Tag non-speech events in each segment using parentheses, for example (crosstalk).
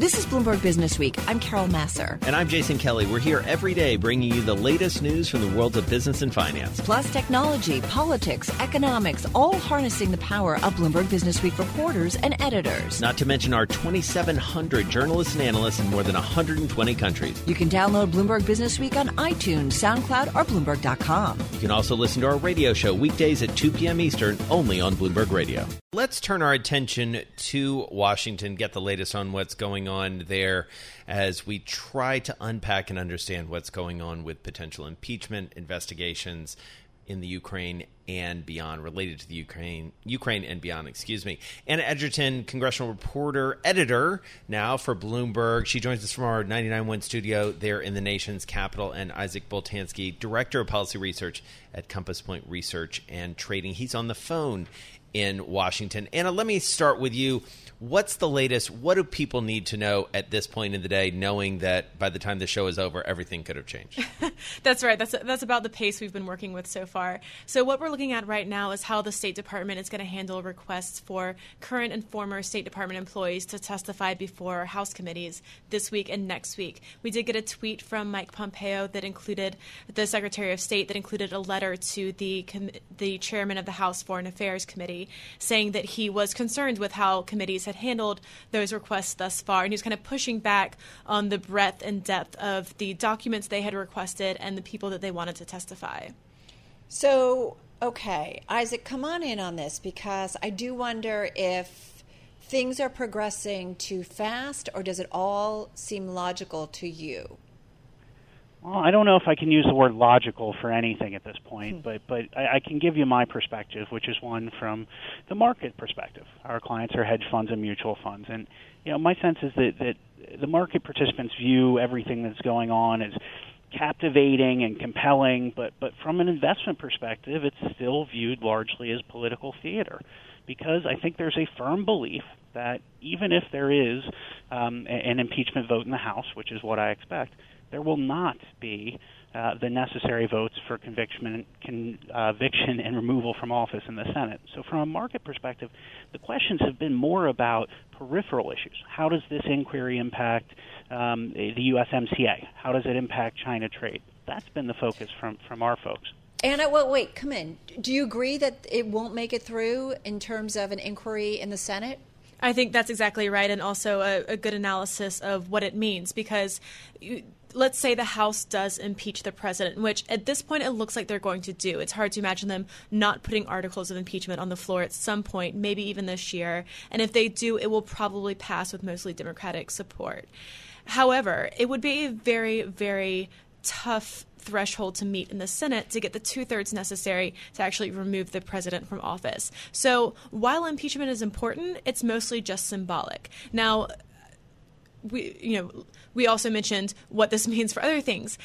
This is Bloomberg Businessweek. I'm Carol Massar. And I'm Jason Kelly. We're here every day bringing you the latest news from the world of business and finance. Plus technology, politics, economics, all harnessing the power of Bloomberg Businessweek reporters and editors. Not to mention our 2,700 journalists and analysts in more than 120 countries. You can download Bloomberg Businessweek on iTunes, SoundCloud, or Bloomberg.com. You can also listen to our radio show weekdays at 2 p.m. Eastern only on Bloomberg Radio. Let's turn our attention to Washington, get the latest on what's going on there as we try to unpack and understand what's going on with potential impeachment investigations in the Ukraine and beyond, related to the Ukraine, Ukraine and beyond. Excuse me. Anna Edgerton, congressional reporter, editor now for Bloomberg. She joins us from our 99.1 studio there in the nation's capital, and Isaac Boltansky, director of policy research at Compass Point Research and Trading. He's on the phone in Washington. Anna, let me start with you. What's the latest? What do people need to know at this point in the day, knowing that by the time the show is over, everything could have changed? (laughs) that's right. That's that's about the pace we've been working with so far. So what we're looking at right now is how the State Department is going to handle requests for current and former State Department employees to testify before House committees this week and next week. We did get a tweet from Mike Pompeo that included the Secretary of State that included a letter to the com- the chairman of the House Foreign Affairs Committee saying that he was concerned with how committees had handled those requests thus far, and he was kind of pushing back on the breadth and depth of the documents they had requested and the people that they wanted to testify. So, okay, Isaac, come on in on this because I do wonder if things are progressing too fast or does it all seem logical to you? Well, I don't know if I can use the word logical for anything at this point, hmm. but but I, I can give you my perspective, which is one from the market perspective. Our clients are hedge funds and mutual funds, and you know my sense is that that the market participants view everything that's going on as captivating and compelling, but but from an investment perspective, it's still viewed largely as political theater, because I think there's a firm belief that even if there is um, an impeachment vote in the House, which is what I expect there will not be uh, the necessary votes for conviction, conviction and removal from office in the Senate. So, from a market perspective, the questions have been more about peripheral issues. How does this inquiry impact um, the USMCA? How does it impact China trade? That's been the focus from, from our folks. Anna, well, wait, come in. Do you agree that it won't make it through in terms of an inquiry in the Senate? I think that's exactly right, and also a, a good analysis of what it means because. Let's say the House does impeach the president, which at this point it looks like they're going to do. It's hard to imagine them not putting articles of impeachment on the floor at some point, maybe even this year. And if they do, it will probably pass with mostly Democratic support. However, it would be a very, very tough threshold to meet in the Senate to get the two thirds necessary to actually remove the president from office. So while impeachment is important, it's mostly just symbolic. Now, we you know we also mentioned what this (laughs) means for other things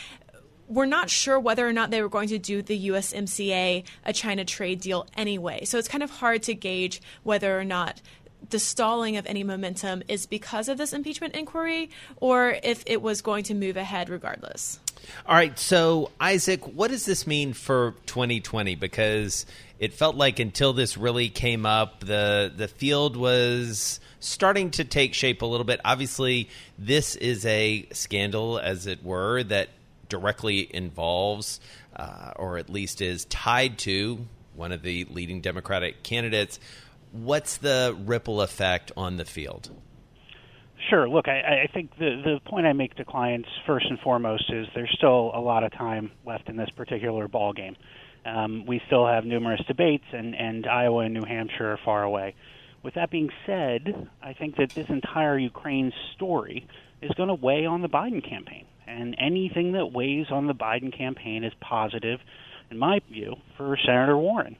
we're not sure whether or not they were going to do the USMCA a China trade deal anyway. So it's kind of hard to gauge whether or not the stalling of any momentum is because of this impeachment inquiry or if it was going to move ahead regardless. All right, so Isaac, what does this mean for 2020 because it felt like until this really came up the the field was starting to take shape a little bit. Obviously, this is a scandal, as it were, that directly involves, uh, or at least is tied to, one of the leading Democratic candidates. What's the ripple effect on the field? Sure. Look, I, I think the the point I make to clients first and foremost is there's still a lot of time left in this particular ball game. Um, we still have numerous debates, and, and Iowa and New Hampshire are far away. With that being said, I think that this entire Ukraine story is going to weigh on the Biden campaign. And anything that weighs on the Biden campaign is positive, in my view, for Senator Warren.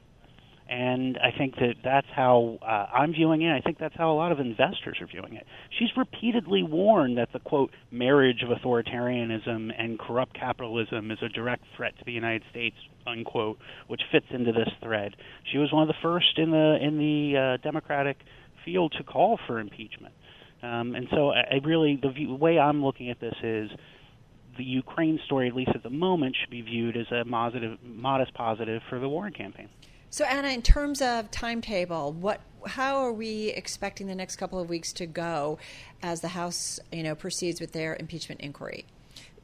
And I think that that's how uh, I'm viewing it. I think that's how a lot of investors are viewing it. She's repeatedly warned that the quote marriage of authoritarianism and corrupt capitalism is a direct threat to the United States unquote, which fits into this thread. She was one of the first in the in the uh, Democratic field to call for impeachment. Um, and so I, I really the view, way I'm looking at this is the Ukraine story, at least at the moment, should be viewed as a positive, modest positive for the Warren campaign. So, Anna, in terms of timetable, what how are we expecting the next couple of weeks to go as the House, you know, proceeds with their impeachment inquiry?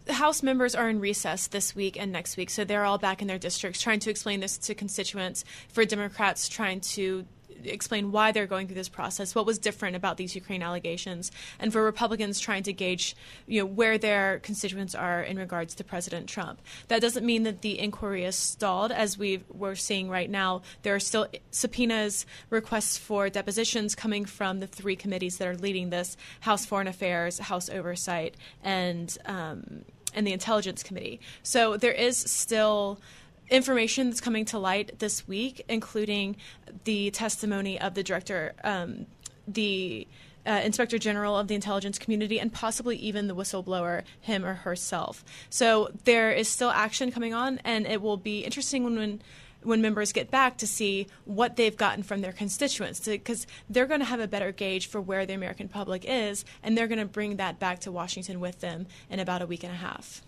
House members are in recess this week and next week, so they're all back in their districts trying to explain this to constituents. For Democrats, trying to explain why they're going through this process, what was different about these Ukraine allegations, and for Republicans trying to gauge, you know, where their constituents are in regards to President Trump. That doesn't mean that the inquiry is stalled, as we we're seeing right now. There are still subpoenas, requests for depositions coming from the three committees that are leading this: House Foreign Affairs, House Oversight, and um, and the Intelligence Committee. So there is still information that's coming to light this week, including the testimony of the director, um, the uh, Inspector General of the intelligence community, and possibly even the whistleblower, him or herself. So there is still action coming on, and it will be interesting when. when when members get back to see what they've gotten from their constituents because they're going to have a better gauge for where the American public is and they're going to bring that back to Washington with them in about a week and a half.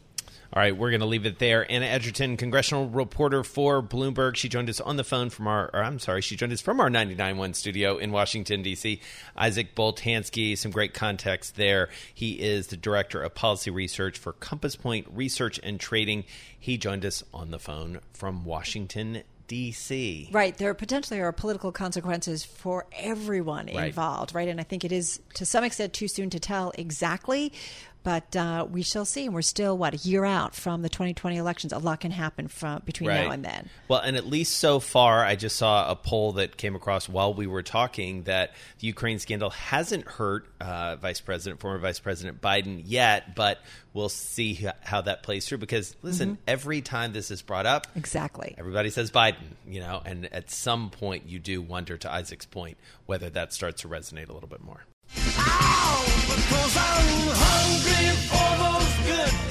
All right, we're going to leave it there. Anna Edgerton, congressional reporter for Bloomberg. She joined us on the phone from our, I'm sorry, she joined us from our 99.1 studio in Washington, D.C. Isaac Boltansky, some great context there. He is the director of policy research for Compass Point Research and Trading. He joined us on the phone from Washington, DC. Right. There potentially are political consequences for everyone Right. involved, right? And I think it is to some extent too soon to tell exactly, but uh, we shall see. And we're still, what, a year out from the 2020 elections. A lot can happen from between now and then. Well, and at least so far, I just saw a poll that came across while we were talking that the Ukraine scandal hasn't hurt uh, Vice President, former Vice President Biden yet, but we'll see how that plays through. Because listen, Mm-hmm. every time this is brought up, Exactly. everybody says Biden, you know, and at some point you do wonder, to Isaac's point, whether that starts to resonate a little bit more.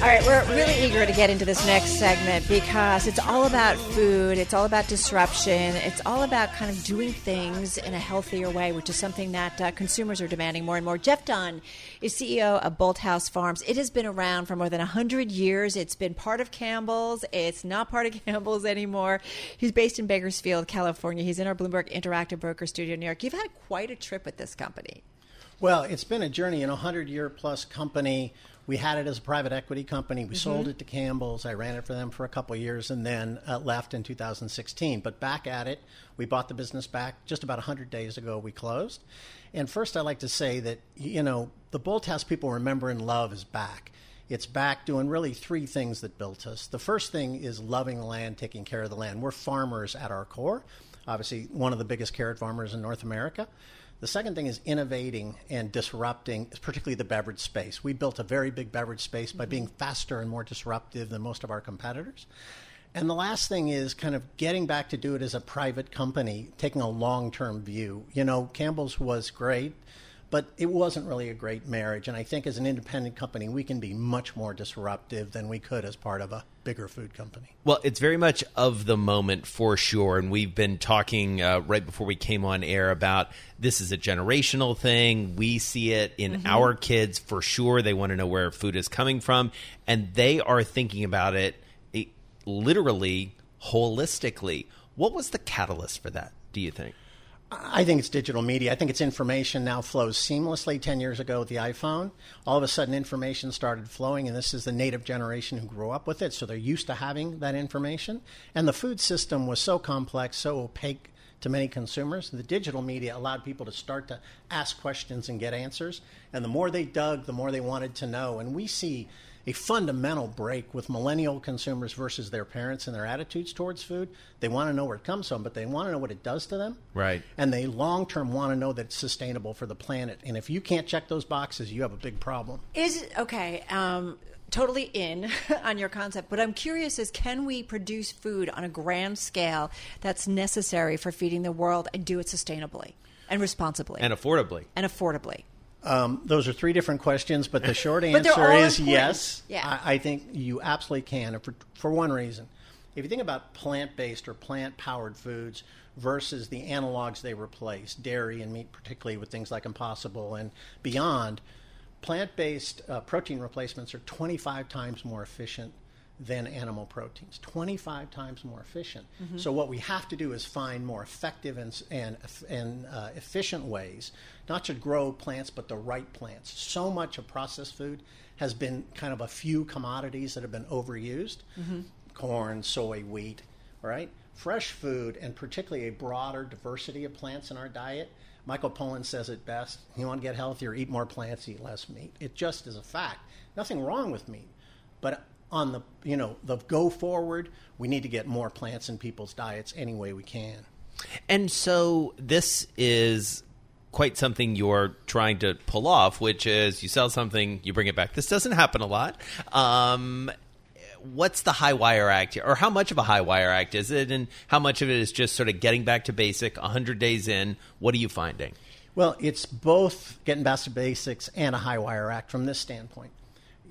All right, we're really eager to get into this next segment because it's all about food, it's all about disruption, it's all about kind of doing things in a healthier way, which is something that uh, consumers are demanding more and more. Jeff Dunn is CEO of Bolthouse Farms. It has been around for more than 100 years. It's been part of Campbell's. It's not part of (laughs) Campbell's anymore. He's based in Bakersfield, California. He's in our Bloomberg Interactive Broker Studio in New York. You've had quite a trip with this company. Well, it's been a journey, an 100 year plus company. We had it as a private equity company. We sold it to Campbell's. I ran it for them for a couple of years and then uh, left in 2016. But back at it, we bought the business back just about 100 days ago. We closed. And first, I'd like to say that, you know, the Bolthouse people remember and love is back. It's back doing really three things that built us. The first thing is loving the land, taking care of the land. We're farmers at our core, obviously, one of the biggest carrot farmers in North America. The second thing is innovating and disrupting, particularly the beverage space. We built a very big beverage space by being mm-hmm. faster and more disruptive than most of our competitors. And the last thing is kind of getting back to do it as a private company, taking a long term view. You know, Campbell's was great, but it wasn't really a great marriage. And I think as an independent company, we can be much more disruptive than we could as part of a bigger food company. Well, it's very much of the moment for sure. And we've been talking uh, right before we came on air about this is a generational thing. We see it in our kids for sure. They want to know where food is coming from. And they are thinking about it eh, literally, holistically. What was the catalyst for that, do you think? I think it's digital media. I think it's information now flows seamlessly. 10 years ago with the iPhone, all of a sudden information started flowing, and this is the native generation who grew up with it, so they're used to having that information. And the food system was so complex, so opaque to many consumers. The digital media allowed people to start to ask questions and get answers. And the more they dug, the more they wanted to know. And we see a fundamental break with millennial consumers versus their parents and their attitudes towards food. They want to know where it comes from, but they want to know what it does to them. Right. And they long term want to know that it's sustainable for the planet. And if you can't check those boxes, you have a big problem. Is okay. Um, totally in (laughs) on your concept, but I'm curious: is can we produce food on a grand scale that's necessary for feeding the world and do it sustainably and responsibly And affordably. and affordably? Um, those are three different questions, but the short (laughs) answer is important. yes. Yeah. I, I think you absolutely can, for, for one reason. If you think about plant based or plant powered foods versus the analogs they replace, dairy and meat, particularly with things like Impossible and beyond, plant based uh, protein replacements are 25 times more efficient than animal proteins, 25 times more efficient. Mm-hmm. So what we have to do is find more effective and, and, and uh, efficient ways, not to grow plants, but the right plants. So much of processed food has been kind of a few commodities that have been overused, mm-hmm. corn, soy, wheat, right? Fresh food, and particularly a broader diversity of plants in our diet, Michael Pollan says it best. You want to get healthier, eat more plants, eat less meat. It just is a fact. Nothing wrong with meat. But on the you know the go forward, we need to get more plants in people's diets any way we can. And so this is quite something you're trying to pull off, which is you sell something, you bring it back. This doesn't happen a lot. Um, what's the high wire act here, or how much of a high wire act is it, and how much of it is just sort of getting back to basic? hundred days in, what are you finding? Well, it's both getting back to basics and a high wire act from this standpoint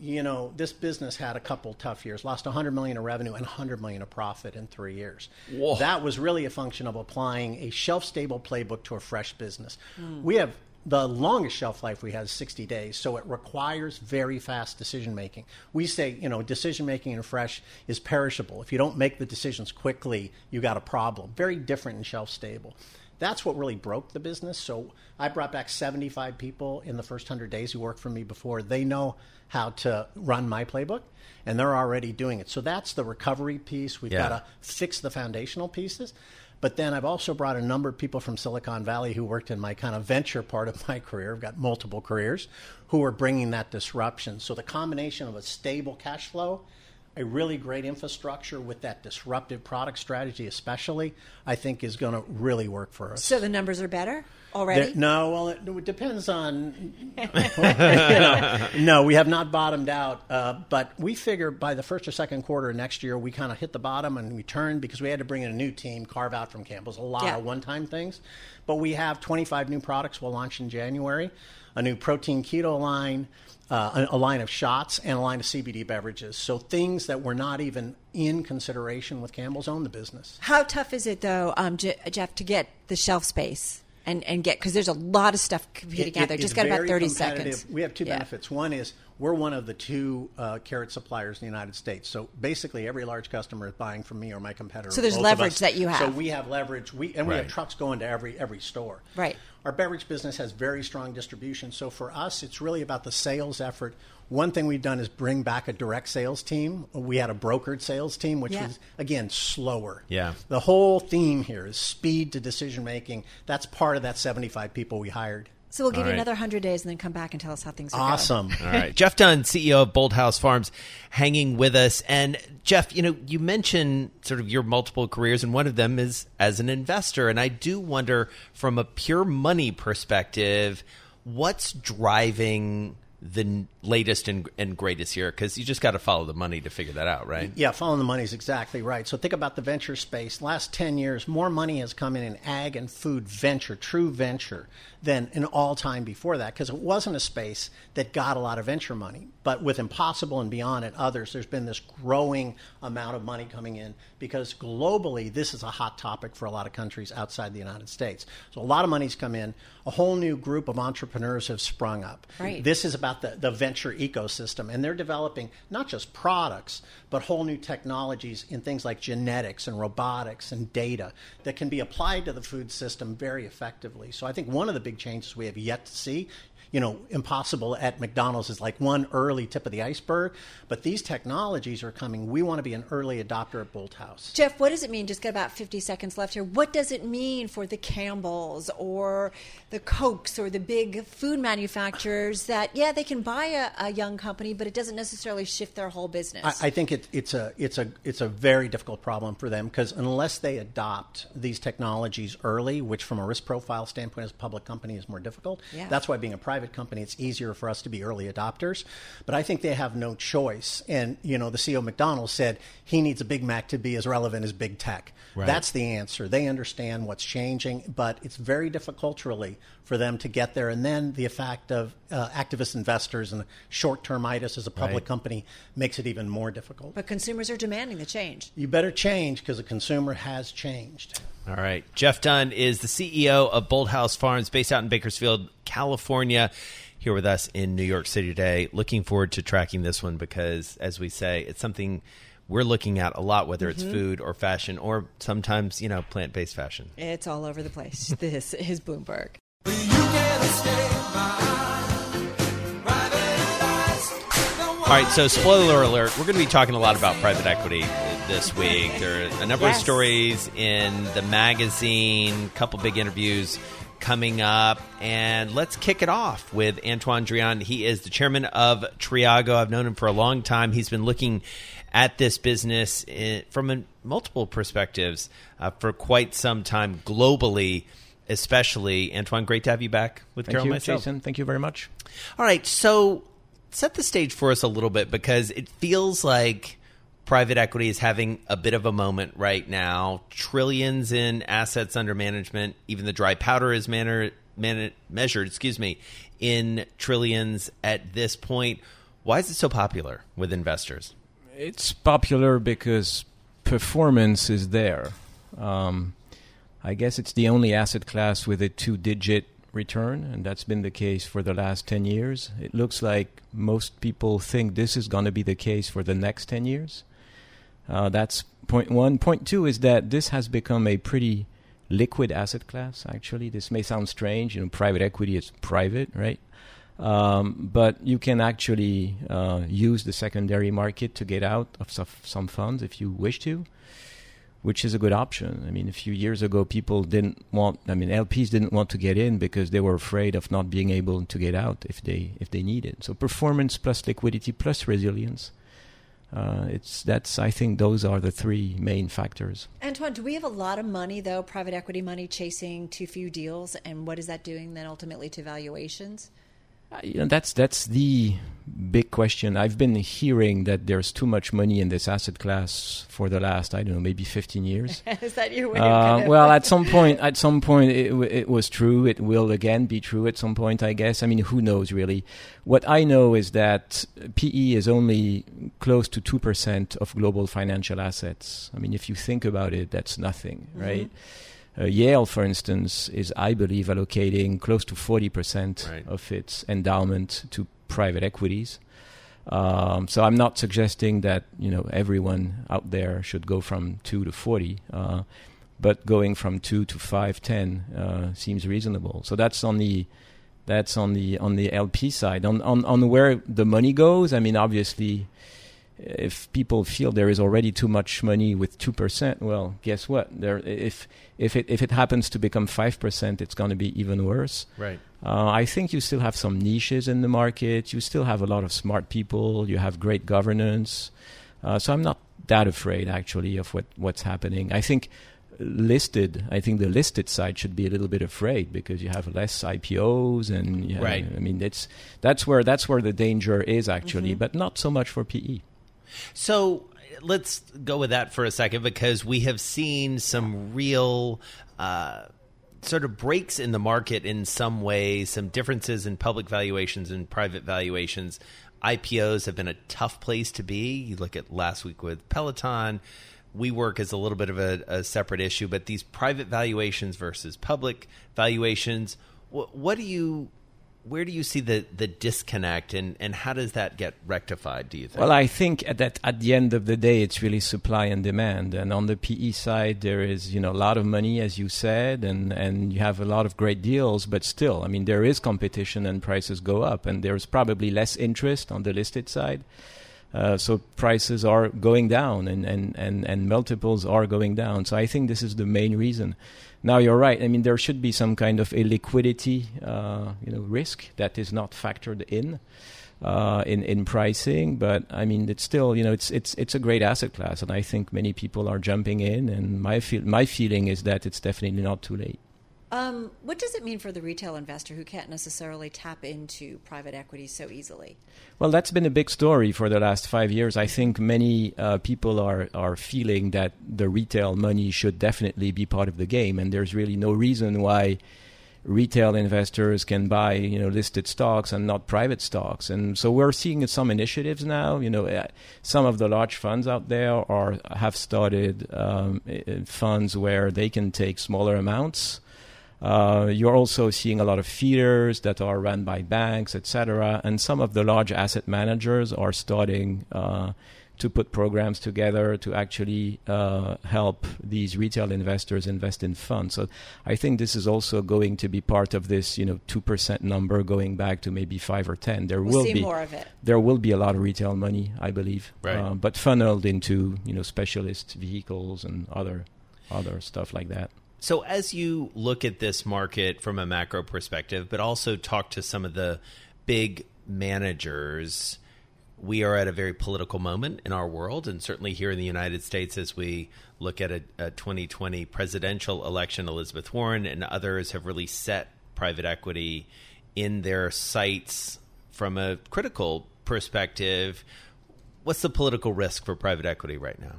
you know, this business had a couple tough years, lost 100 million of revenue and 100 million of profit in three years. Whoa. That was really a function of applying a shelf stable playbook to a fresh business. Mm. We have the longest shelf life we have is 60 days, so it requires very fast decision making. We say, you know, decision making in a fresh is perishable. If you don't make the decisions quickly, you got a problem. Very different in shelf stable. That's what really broke the business. So I brought back 75 people in the first 100 days who worked for me before. They know how to run my playbook, and they're already doing it. So that's the recovery piece. We've yeah. got to fix the foundational pieces. But then I've also brought a number of people from Silicon Valley who worked in my kind of venture part of (laughs) my career. I've got multiple careers who are bringing that disruption. So the combination of a stable cash flow a really great infrastructure with that disruptive product strategy, especially, I think is going to really work for us. So the numbers are better already? no, well, it, it depends on. (laughs) know, no, we have not bottomed out, uh, but we figure by the first or second quarter next year, we kind of hit the bottom and we turned because we had to bring in a new team, carve out from Campbell's, a lot yeah. of one time things. But we have 25 new products we'll launch in January, a new protein keto line uh, a, a, line of shots and a line of CBD beverages. So things that were not even in consideration with Campbell's own the business. How tough is it though, um, Jeff, to get the shelf space? And, and get because there's a lot of stuff competing it, out there. Just got about thirty seconds. We have two yeah. benefits. One is we're one of the two uh, carrot suppliers in the United States. So basically, every large customer is buying from me or my competitor. So there's leverage that you have. So we have leverage. We and we have trucks going to every every store. Right. Our beverage business has very strong distribution. So for us, it's really about the sales effort. One thing we've done is bring back a direct sales team. We had a brokered sales team, which yeah. was again slower. Yeah. The whole theme here is speed to decision making. That's part of that 75 people we hired. So we'll give All you right. another 100 days and then come back and tell us how things are awesome. going. All right. Jeff Dunn, CEO of Bolthouse Farms, hanging with us. And Jeff, you know, you mentioned sort of your multiple careers, and one of them is as an investor. And I do wonder, from a pure money perspective, what's driving the latest and, and greatest here because you just got to follow the money to figure that out, right? Yeah, following the money is exactly right. So think about the venture space. Last 10 years, more money has come in in ag and food venture, true venture, than in all time before that because it wasn't a space that got a lot of venture money. But with Impossible and Beyond and others, there's been this growing amount of money coming in because globally, this is a hot topic for a lot of countries outside the United States. So a lot of money's come in. A whole new group of entrepreneurs have sprung up. Right. This is about the, the venture ecosystem, and they're developing not just products, but whole new technologies in things like genetics and robotics and data that can be applied to the food system very effectively. So I think one of the big changes we have yet to see you know, impossible at McDonald's is like one early tip of the iceberg. But these technologies are coming. We want to be an early adopter at Bolthouse. Jeff, what does it mean? Just got about 50 seconds left here. What does it mean for the Campbells or the Cokes or the big food manufacturers (coughs) that, yeah, they can buy a, a young company, but it doesn't necessarily shift their whole business? I, I think it, it's, a, it's, a, it's a very difficult problem for them because unless they adopt these technologies early, which from a risk profile standpoint as a public company is more difficult, yeah. that's why being a private private company, it's easier for us to be early adopters. But I think they have no choice. And, you know, the CEO of McDonald's said he needs a Big Mac to be as relevant as big tech. Right. That's the answer. They understand what's changing, but it's very difficult culturally for them to get there. And then the effect of uh, activist investors and short termitis as a public right. company makes it even more difficult. But consumers are demanding the change. You better change because the consumer has changed. All right. Jeff Dunn is the CEO of Bolthouse Farms based out in Bakersfield, California. Here with us in New York City today. Looking forward to tracking this one because, as we say, it's something we're looking at a lot, whether it's mm-hmm. food or fashion or sometimes, you know, plant based fashion. It's all over the place. (laughs) this is Bloomberg. All right, so spoiler alert, we're going to be talking a lot about private equity this (laughs) week. There are a number of stories in the magazine, a couple big interviews coming up, and let's kick it off with Antoine Drean. He is the chairman of Triago. I've known him for a long time. He's been looking at this business in, from a, multiple perspectives uh, for quite some time, globally, especially. Antoine, great to have you back with Thank Carol you, and myself. Jason. Thank you very much. All right, so set the stage for us a little bit because it feels like private equity is having a bit of a moment right now. Trillions in assets under management, even the dry powder is manner, man, measured, excuse me, in trillions at this point. Why is it so popular with investors? It's popular because performance is there. Um, I guess it's the only asset class with a two digit return, and that's been the case for the last 10 years. It looks like most people think this is going to be the case for the next 10 years. Uh, that's point one. Point two is that this has become a pretty liquid asset class, actually. This may sound strange. You know, private equity is private, right? Um, but you can actually uh, use the secondary market to get out of some, some funds if you wish to, which is a good option. I mean, a few years ago, people didn't want. I mean, LPs didn't want to get in because they were afraid of not being able to get out if they if they needed. So performance plus liquidity plus resilience. Uh, it's that's I think those are the three main factors. Antoine, do we have a lot of money, though, private equity money, chasing too few deals? And what is that doing then ultimately to valuations? Uh, you know, that's that's the big question. I've been hearing that there's too much money in this asset class for the last I don't know maybe 15 years. (laughs) is that your way? Uh, well, at (laughs) some point, at some point, it, w- it was true. It will again be true at some point, I guess. I mean, who knows really? What I know is that PE is only close to two percent of global financial assets. I mean, if you think about it, that's nothing, right? Uh, Yale, for instance, is I believe allocating close to forty percent Right. of its endowment to private equities. Um, so I'm not suggesting that you know everyone out there should go from two to forty, uh, but going from two to five, ten uh, seems reasonable. So that's on the that's on the on the LP side. On on on where the money goes, I mean, obviously, if people feel there is already too much money with two percent, well, guess what? There, if if it if it happens to become five percent, it's going to be even worse. Right. Uh, I think you still have some niches in the market. You still have a lot of smart people. You have great governance. Uh, so I'm not that afraid actually of what, what's happening. I think listed. I think the listed side should be a little bit afraid because you have less IPOs and you have- Right. I mean it's that's where that's where the danger is actually, but not so much for E. PE. So let's go with that for a second because we have seen some real uh, sort of breaks in the market in some ways, some differences in public valuations and private valuations. IPOs have been a tough place to be. You look at last week with Peloton. WeWork is a little bit of a, a separate issue, but these private valuations versus public valuations, what, what do you, where do you see the, the disconnect, and, and how does that get rectified? Do you think? Well, I think that at the end of the day, it's really supply and demand. And on the PE side, there is you know a lot of money, as you said, and and you have a lot of great deals. But still, I mean, there is competition and prices go up, and there's probably less interest on the listed side. Uh, so prices are going down and, and, and, and multiples are going down. So I think this is the main reason. Now you're right. I mean, there should be some kind of a liquidity, uh, you know, risk that is not factored in uh, in in pricing. But I mean, it's still, you know, it's it's it's a great asset class, and I think many people are jumping in. And my feel my feeling is that it's definitely not too late. Um, what does it mean for the retail investor who can't necessarily tap into private equity so easily? Well, that's been a big story for the last five years. I think many uh, people are, are feeling that the retail money should definitely be part of the game, and there's really no reason why retail investors can buy you know listed stocks and not private stocks. And so we're seeing some initiatives now. You know, uh, some of the large funds out there are have started um, funds where they can take smaller amounts. Uh, you're also seeing a lot of feeders that are run by banks, etc. And some of the large asset managers are starting uh, to put programs together to actually uh, help these retail investors invest in funds. So I think this is also going to be part of this, you know, two percent number going back to maybe five or ten. There we'll will be more of it. There will be a lot of retail money, I believe, right. uh, but funneled into you know specialist vehicles and other other stuff like that. So, as you look at this market from a macro perspective, but also talk to some of the big managers, we are at a very political moment in our world, and certainly here in the United States, as we look at a, a 2020 presidential election, Elizabeth Warren and others have really set private equity in their sights from a critical perspective. What's the political risk for private equity right now?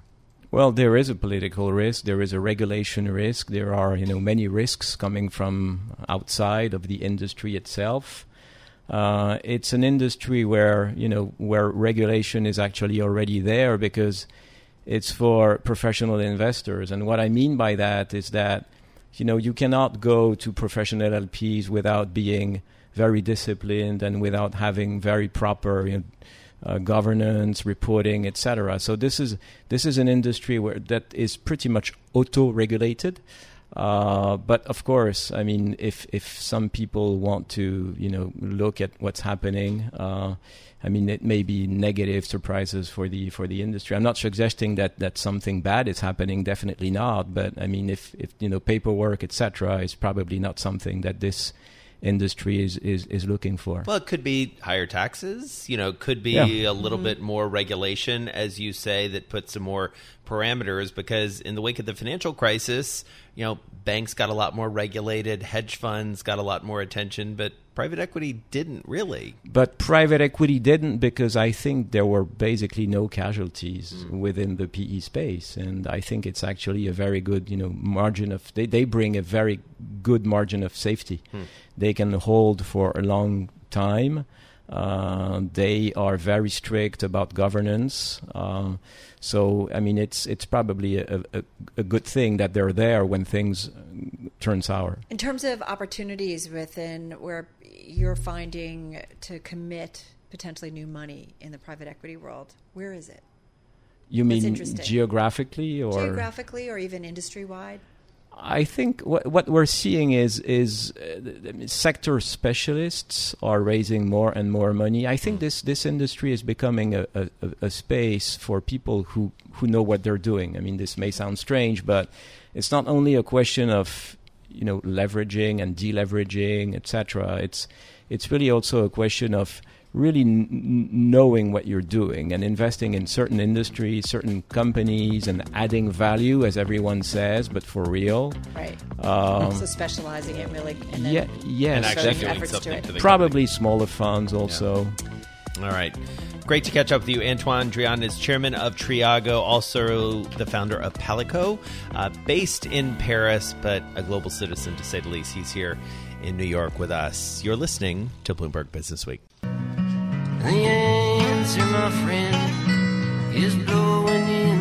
Well, there is a political risk. There is a regulation risk. There are, you know, many risks coming from outside of the industry itself. Uh, it's an industry where you know where regulation is actually already there because it's for professional investors. And what I mean by that is that you know you cannot go to professional LPs without being very disciplined and without having very proper you know, uh, governance, reporting, etc. So this is this is an industry where that is pretty much auto-regulated. Uh, but of course, I mean, if if some people want to, you know, look at what's happening, uh, I mean, it may be negative surprises for the for the industry. I'm not suggesting that that something bad is happening. Definitely not. But I mean, if if you know, paperwork, etc., is probably not something that this industry is, is, is looking for. Well, it could be higher taxes. You know, could be Yeah. a little Mm-hmm. bit more regulation, as you say, that puts some more parameters. Because in the wake of the financial crisis, you know, banks got a lot more regulated, hedge funds got a lot more attention, but private equity didn't really. But private equity didn't because I think there were basically no casualties mm. within the PE space, and I think it's actually a very good, you know, margin of. They they bring a very good margin of safety. Hmm. They can hold for a long time. Uh, they are very strict about governance. Uh, so I mean, it's it's probably a, a, a good thing that they're there when things uh, turn sour. In terms of opportunities within where you're finding to commit potentially new money in the private equity world, where is it? You mean geographically or Geographically or even industry wide? I think what what we're seeing is is uh, sector specialists are raising more and more money. I think this this industry is becoming a, a- a space for people who who know what they're doing. I mean, this may sound strange, but it's not only a question of you know leveraging and deleveraging, etc. It's it's really also a question of really n- n- knowing what you're doing and investing in certain industries, certain companies, and adding value, as everyone says, but for real. Right. Um, so specializing it really. And then yeah, yes, and actually Efforts doing to something it. to the probably smaller funds also. All right. Great to catch up with you. Antoine Drean is chairman of Triago, also the founder of Palico, uh, based in Paris, but a global citizen to say the least. He's here in New York with us. You're listening to Bloomberg Businessweek. The answer, my friend, is blowing in.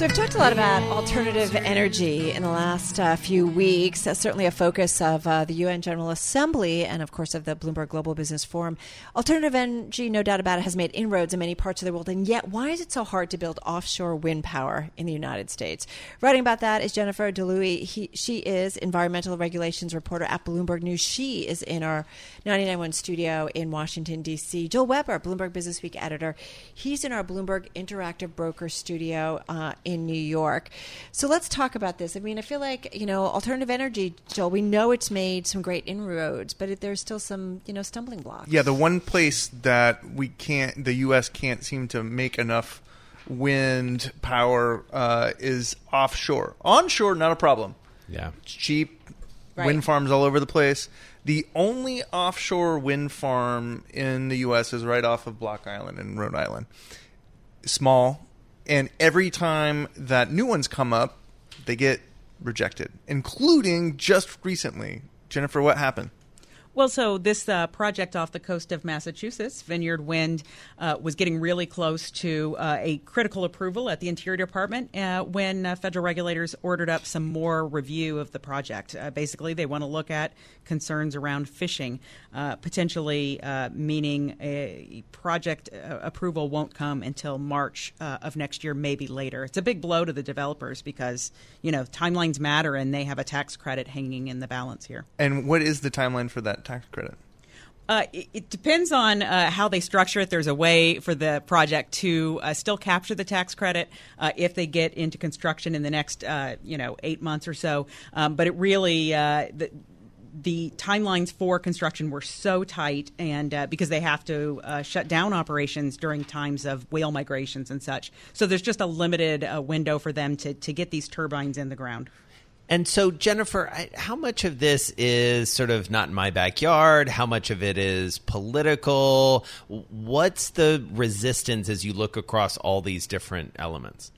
So we've talked a lot about alternative energy in the last uh, few weeks. That's certainly a focus of uh, the UN General Assembly and, of course, of the Bloomberg Global Business Forum. Alternative energy, no doubt about it, has made inroads in many parts of the world. And yet, why is it so hard to build offshore wind power in the United States? Writing about that is Jennifer Dlouhy. He, she is environmental regulations reporter at Bloomberg News. She is in our 991 studio in Washington, D.C. Joel Weber, Bloomberg Businessweek editor. He's in our Bloomberg Interactive Broker studio uh, New York. So let's talk about this. I mean, I feel like, you know, alternative energy, Joel, we know it's made some great inroads, but it, there's still some, you know, stumbling blocks. Yeah, the one place that we can't, the U.S. can't seem to make enough wind power uh, is offshore. Onshore, not a problem. Yeah. It's cheap. Right. Wind farms all over the place. The only offshore wind farm in the U.S. is right off of Block Island in Rhode Island. Small, and every time that new ones come up, they get rejected, including just recently. Jennifer, what happened? Well, so this uh, project off the coast of Massachusetts, Vineyard Wind, uh, was getting really close to uh, a critical approval at the Interior Department uh, when uh, federal regulators ordered up some more review of the project. Uh, basically, they want to look at concerns around fishing, potentially meaning a project approval won't come until March of next year, maybe later. It's a big blow to the developers because you know timelines matter, and they have a tax credit hanging in the balance here. And what is the timeline for that tax credit? Uh, it, it, depends on uh, how they structure it. There's a way for the project to uh, still capture the tax credit uh, if they get into construction in the next, uh, you know, eight months or so. Um, but it really uh, the, the timelines for construction were so tight, and because they have to shut down operations during times of whale migrations and such, so there's just a limited window for them to to get these turbines in the ground. And so, Jennifer, how much of this is sort of not in my backyard? How much of it is political? What's the resistance as you look across all these different elements?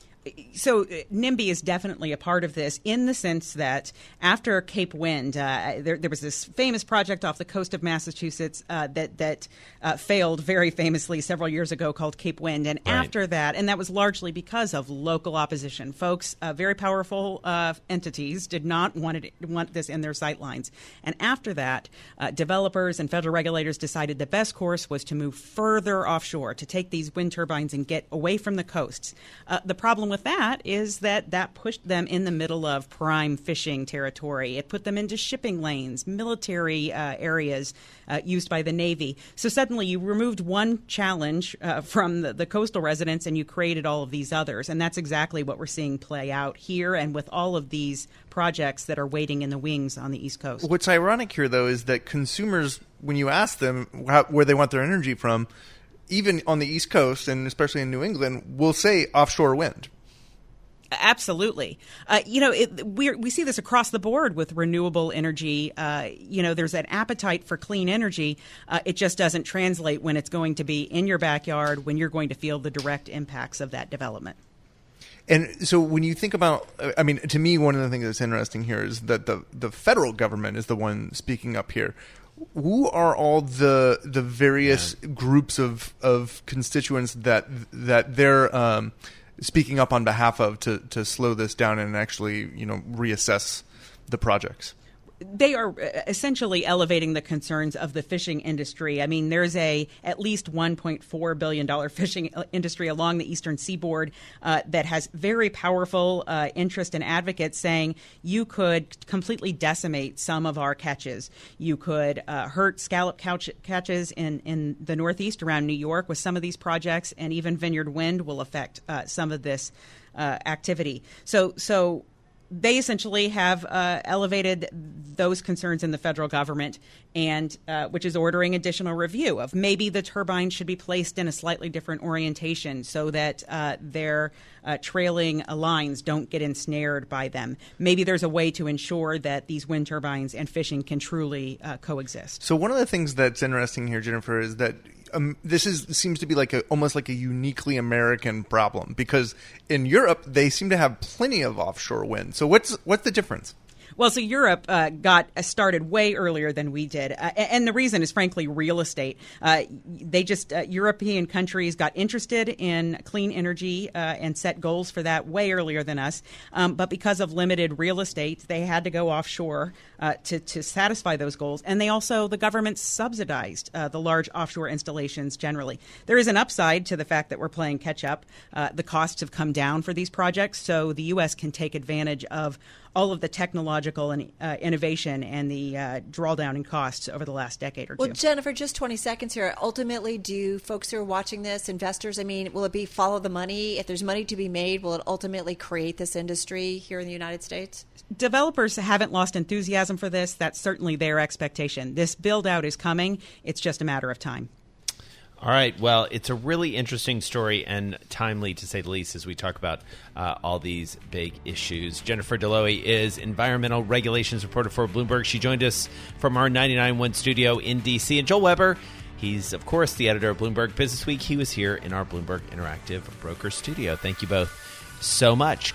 So uh, NIMBY is definitely a part of this in the sense that after Cape Wind, uh, there, there, was this famous project off the coast of Massachusetts uh, that that uh, failed very famously several years ago called Cape Wind, and right. after that, and that was largely because of local opposition. Folks, uh, very powerful uh, entities, did not want it, want this in their sightlines, and after that, developers and federal regulators decided the best course was to move further offshore to take these wind turbines and get away from the coasts. the problem with that is that that pushed them in the middle of prime fishing territory. It put them into shipping lanes, military uh, areas uh, used by the Navy. So suddenly you removed one challenge uh, from the, the coastal residents and you created all of these others. And that's exactly what we're seeing play out here and with all of these projects that are waiting in the wings on the East Coast. What's ironic here, though, is that consumers, when you ask them how, where they want their energy from, even on the East Coast and especially in New England, will say offshore wind, Absolutely. Uh, you know, it, we we see this across the board with renewable energy. Uh, you know, there's an appetite for clean energy. Uh, it just doesn't translate when it's going to be in your backyard when you're going to feel the direct impacts of that development. And so when you think about, I mean, to me, one of the things that's interesting here is that the, the federal government is the one speaking up here. Who are all the the various yeah. groups of, of constituents that that they're um, speaking up on behalf of to to slow this down and actually you know reassess the projects they are uh, essentially elevating the concerns of the fishing industry. I mean, there's a at least 1.4 billion dollar (laughs) fishing uh, industry along the eastern seaboard uh, that has very powerful uh, interest and advocates saying you could completely decimate some of our catches. You could uh, hurt scallop couch- catches in in the northeast around New York with some of these projects, and even Vineyard Wind will affect uh, some of this. activity. So, so they essentially have uh, elevated those concerns in the federal government, and uh, which is ordering additional review of maybe the turbines should be placed in a slightly different orientation so that uh, their uh, trailing lines don't get ensnared by them. Maybe there's a way to ensure that these wind turbines and fishing can truly uh, coexist. So one of the things that's interesting here, Jennifer, is that um, this is seems to be like a almost like a uniquely American problem because in Europe they seem to have plenty of offshore wind. So what's what's the difference? Well, so Europe uh, got started way earlier than we did, uh, and the reason is frankly real estate. Uh, they just uh, European countries got interested in clean energy uh, and set goals for that way earlier than us, um, but because of limited real estate, they had to go offshore uh, to to satisfy those goals, and they also the government subsidized the large offshore installations generally. There is an upside to the fact that we're playing catch up. the costs have come down for these projects, so the U.S. can take advantage of all of the technological and uh, innovation and the uh, drawdown in costs over the last decade or two. Well, Jennifer, just 20 seconds here. Ultimately, do folks who are watching this, investors, I mean, will it be follow the money? If there's money to be made, will it ultimately create this industry here in the United States? Developers haven't lost enthusiasm for this. That's certainly their expectation. This build out is coming. It's just a matter of time. All right. Well, it's a really interesting story and timely, to say the least, as we talk about uh, all these big issues. Jennifer Dlouhy is environmental regulations reporter for Bloomberg. She joined us from our 99.1 studio in D.C. And Joel Weber, he's, of course, the editor of Bloomberg Businessweek. He was here in our Bloomberg Interactive Broker studio. Thank you both so much.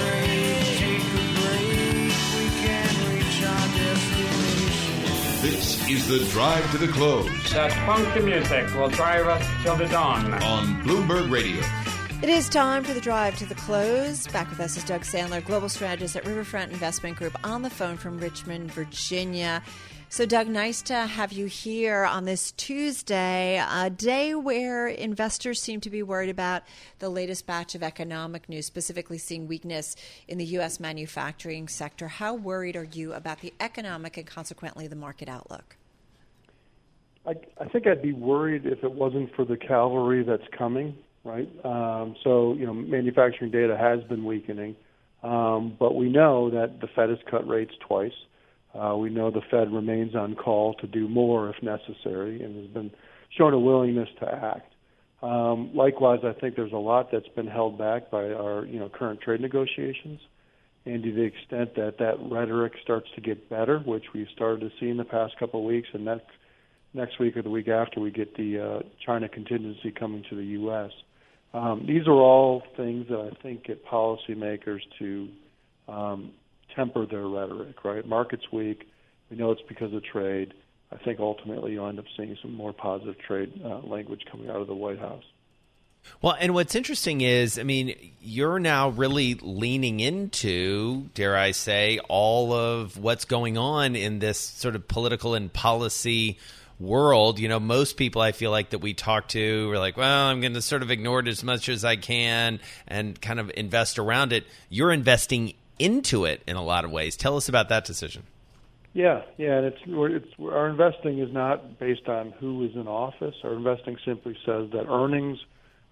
Is the drive to the close That funky music will drive us till the dawn. on Bloomberg Radio. It is time for the drive to the close. Back with us is Doug Sandler, global strategist at RiverFront Investment Group, on the phone from Richmond, Virginia. So, Doug, nice to have you here on this Tuesday, a day where investors seem to be worried about the latest batch of economic news, specifically seeing weakness in the U.S. manufacturing sector. How worried are you about the economic and consequently the market outlook? I, I think I'd be worried if it wasn't for the cavalry that's coming, right? Um, so, you know, manufacturing data has been weakening, um, but we know that the Fed has cut rates twice. Uh, we know the Fed remains on call to do more if necessary and has been shown a willingness to act. Um, likewise, I think there's a lot that's been held back by our, you know, current trade negotiations. And to the extent that that rhetoric starts to get better, which we've started to see in the past couple of weeks, and next next week or the week after we get the uh, China contingency coming to the U.S. Um, these are all things that I think get policymakers to um, temper their rhetoric. Right, market's weak. We know it's because of trade. I think ultimately you'll end up seeing some more positive trade uh, language coming out of the White House. Well, and what's interesting is, I mean, you're now really leaning into, dare I say, all of what's going on in this sort of political and policy world. You know, most people I feel like that we talk to are like, well, I'm going to sort of ignore it as much as I can and kind of invest around it. You're investing into it in a lot of ways. Tell us about that decision. Yeah, yeah, and it's, it's our investing is not based on who is in office. Our investing simply says that earnings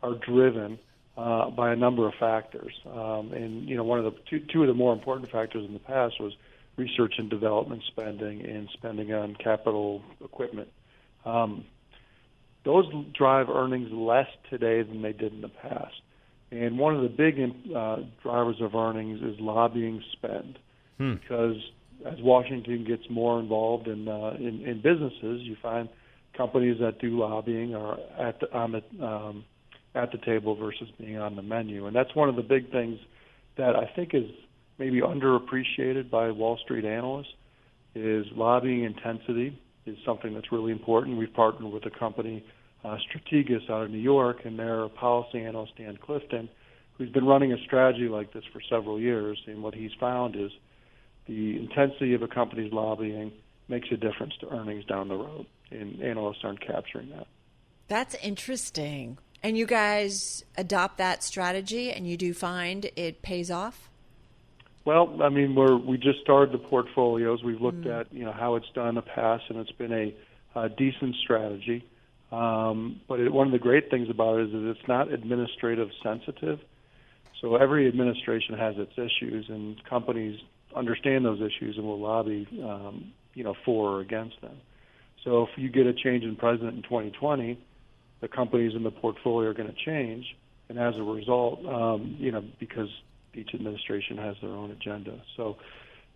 are driven uh, by a number of factors, um, and you know one of the two, two of the more important factors in the past was research and development spending and spending on capital equipment. Um, those drive earnings less today than they did in the past. And one of the big uh, drivers of earnings is lobbying spend, Hmm. because as Washington gets more involved in, uh, in in businesses, you find companies that do lobbying are at the, on the um, at the table versus being on the menu, and that's one of the big things that I think is maybe underappreciated by Wall Street analysts. Is lobbying intensity is something that's really important. We've partnered with a company uh, Strategas out of New York, and their policy analyst Dan Clifton, who's been running a strategy like this for several years. And what he's found is the intensity of a company's lobbying makes a difference to earnings down the road, and analysts aren't capturing that. That's interesting. And you guys adopt that strategy, and you do find it pays off. Well, I mean, we're we just started the portfolios. We've looked at you know how it's done in the past, and it's been a, a decent strategy. Um, but it, one of the great things about it is that it's not administrative sensitive. So every administration has its issues, and companies understand those issues and will lobby, um, you know, for or against them. So if you get a change in president in 2020, the companies in the portfolio are going to change, and as a result, um, you know, because each administration has their own agenda. So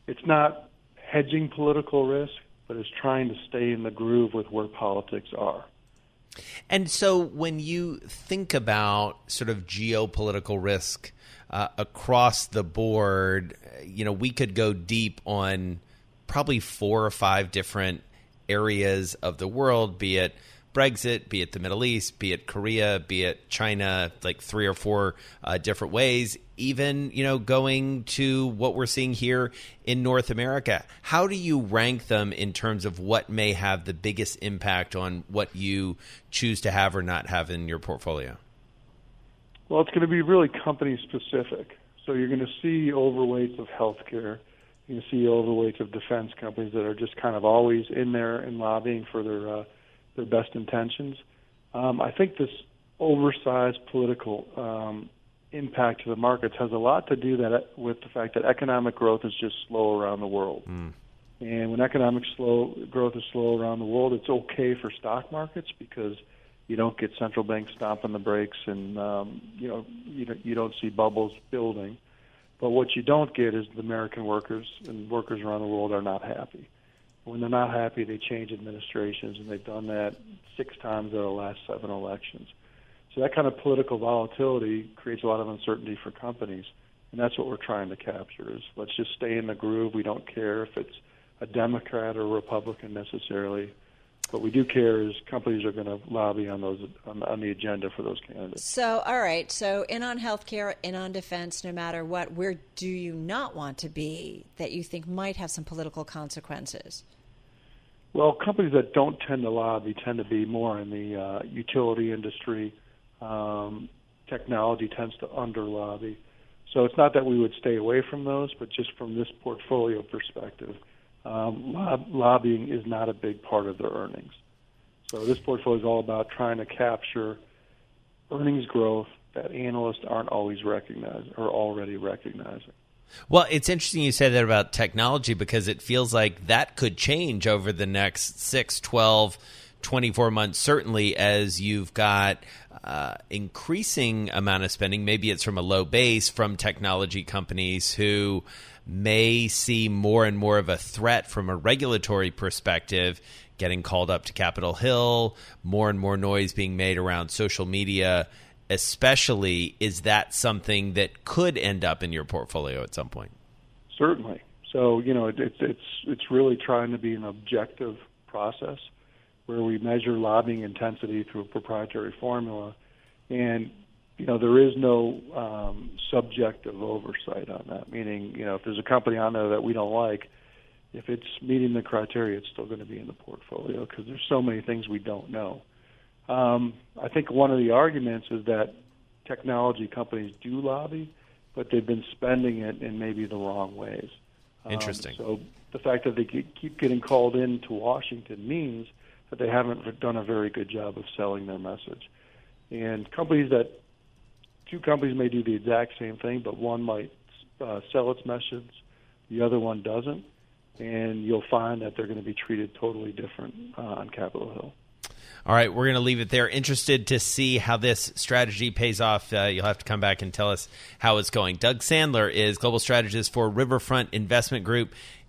it's not hedging political risk, but it's trying to stay in the groove with where politics are. And so when you think about sort of geopolitical risk uh, across the board, you know, we could go deep on probably four or five different areas of the world, be it Brexit, be it the Middle East, be it Korea, be it China, like three or four uh, different ways, even, you know, going to what we're seeing here in North America. How do you rank them in terms of what may have the biggest impact on what you choose to have or not have in your portfolio? Well, it's going to be really company specific. So you're going to see overweights of healthcare. To see overweights of defense companies that are just kind of always in there and lobbying for their uh, their best intentions. Um, I think this oversized political um, impact to the markets has a lot to do that with the fact that economic growth is just slow around the world. And when economic slow growth is slow around the world, it's okay for stock markets because You don't get central banks stomping the brakes, and um, you know you don't, you don't see bubbles building. But what you don't get is the American workers and workers around the world are not happy. When they're not happy, they change administrations, and they've done that six times of the last seven elections. So that kind of political volatility creates a lot of uncertainty for companies, and that's what we're trying to capture. Is let's just stay in the groove. We don't care if it's a Democrat or a Republican necessarily. What we do care is companies are going to lobby on those on, on the agenda for those candidates. So, all right. So, in on healthcare, in on defense, no matter what, where do you not want to be that you think might have some political consequences? Well, companies that don't tend to lobby tend to be more in the uh, utility industry. Um, technology tends to under lobby. So it's not that we would stay away from those, but just from this portfolio perspective, um, lob- lobbying is not a big part of their earnings. So this portfolio is all about trying to capture earnings growth that analysts aren't always recognizing or already recognizing. Well, it's interesting you say that about technology because it feels like that could change over the next 6, 12, 24 months, certainly as you've got uh, increasing amount of spending. Maybe it's from a low base from technology companies who may see more and more of a threat from a regulatory perspective getting called up to Capitol Hill, more and more noise being made around social media especially, is that something that could end up in your portfolio at some point? Certainly. So you know, it, it's it's it's really trying to be an objective process where we measure lobbying intensity through a proprietary formula, and you know there is no um, subjective oversight on that. Meaning, you know, if there's a company on there that we don't like, if it's meeting the criteria, it's still going to be in the portfolio because there's so many things we don't know. Um, I think one of the arguments is that technology companies do lobby, but they've been spending it in maybe the wrong ways. Um, Interesting. so the fact that they keep getting called in to Washington means that they haven't done a very good job of selling their message. And companies that two companies may do the exact same thing, but one might uh, sell its message, the other one doesn't, and you'll find that they're going to be treated totally different uh, on Capitol Hill. All right, we're going to leave it there. Interested to see how this strategy pays off. Uh, you'll have to come back and tell us how it's going. Doug Sandler is global strategist for RiverFront Investment Group.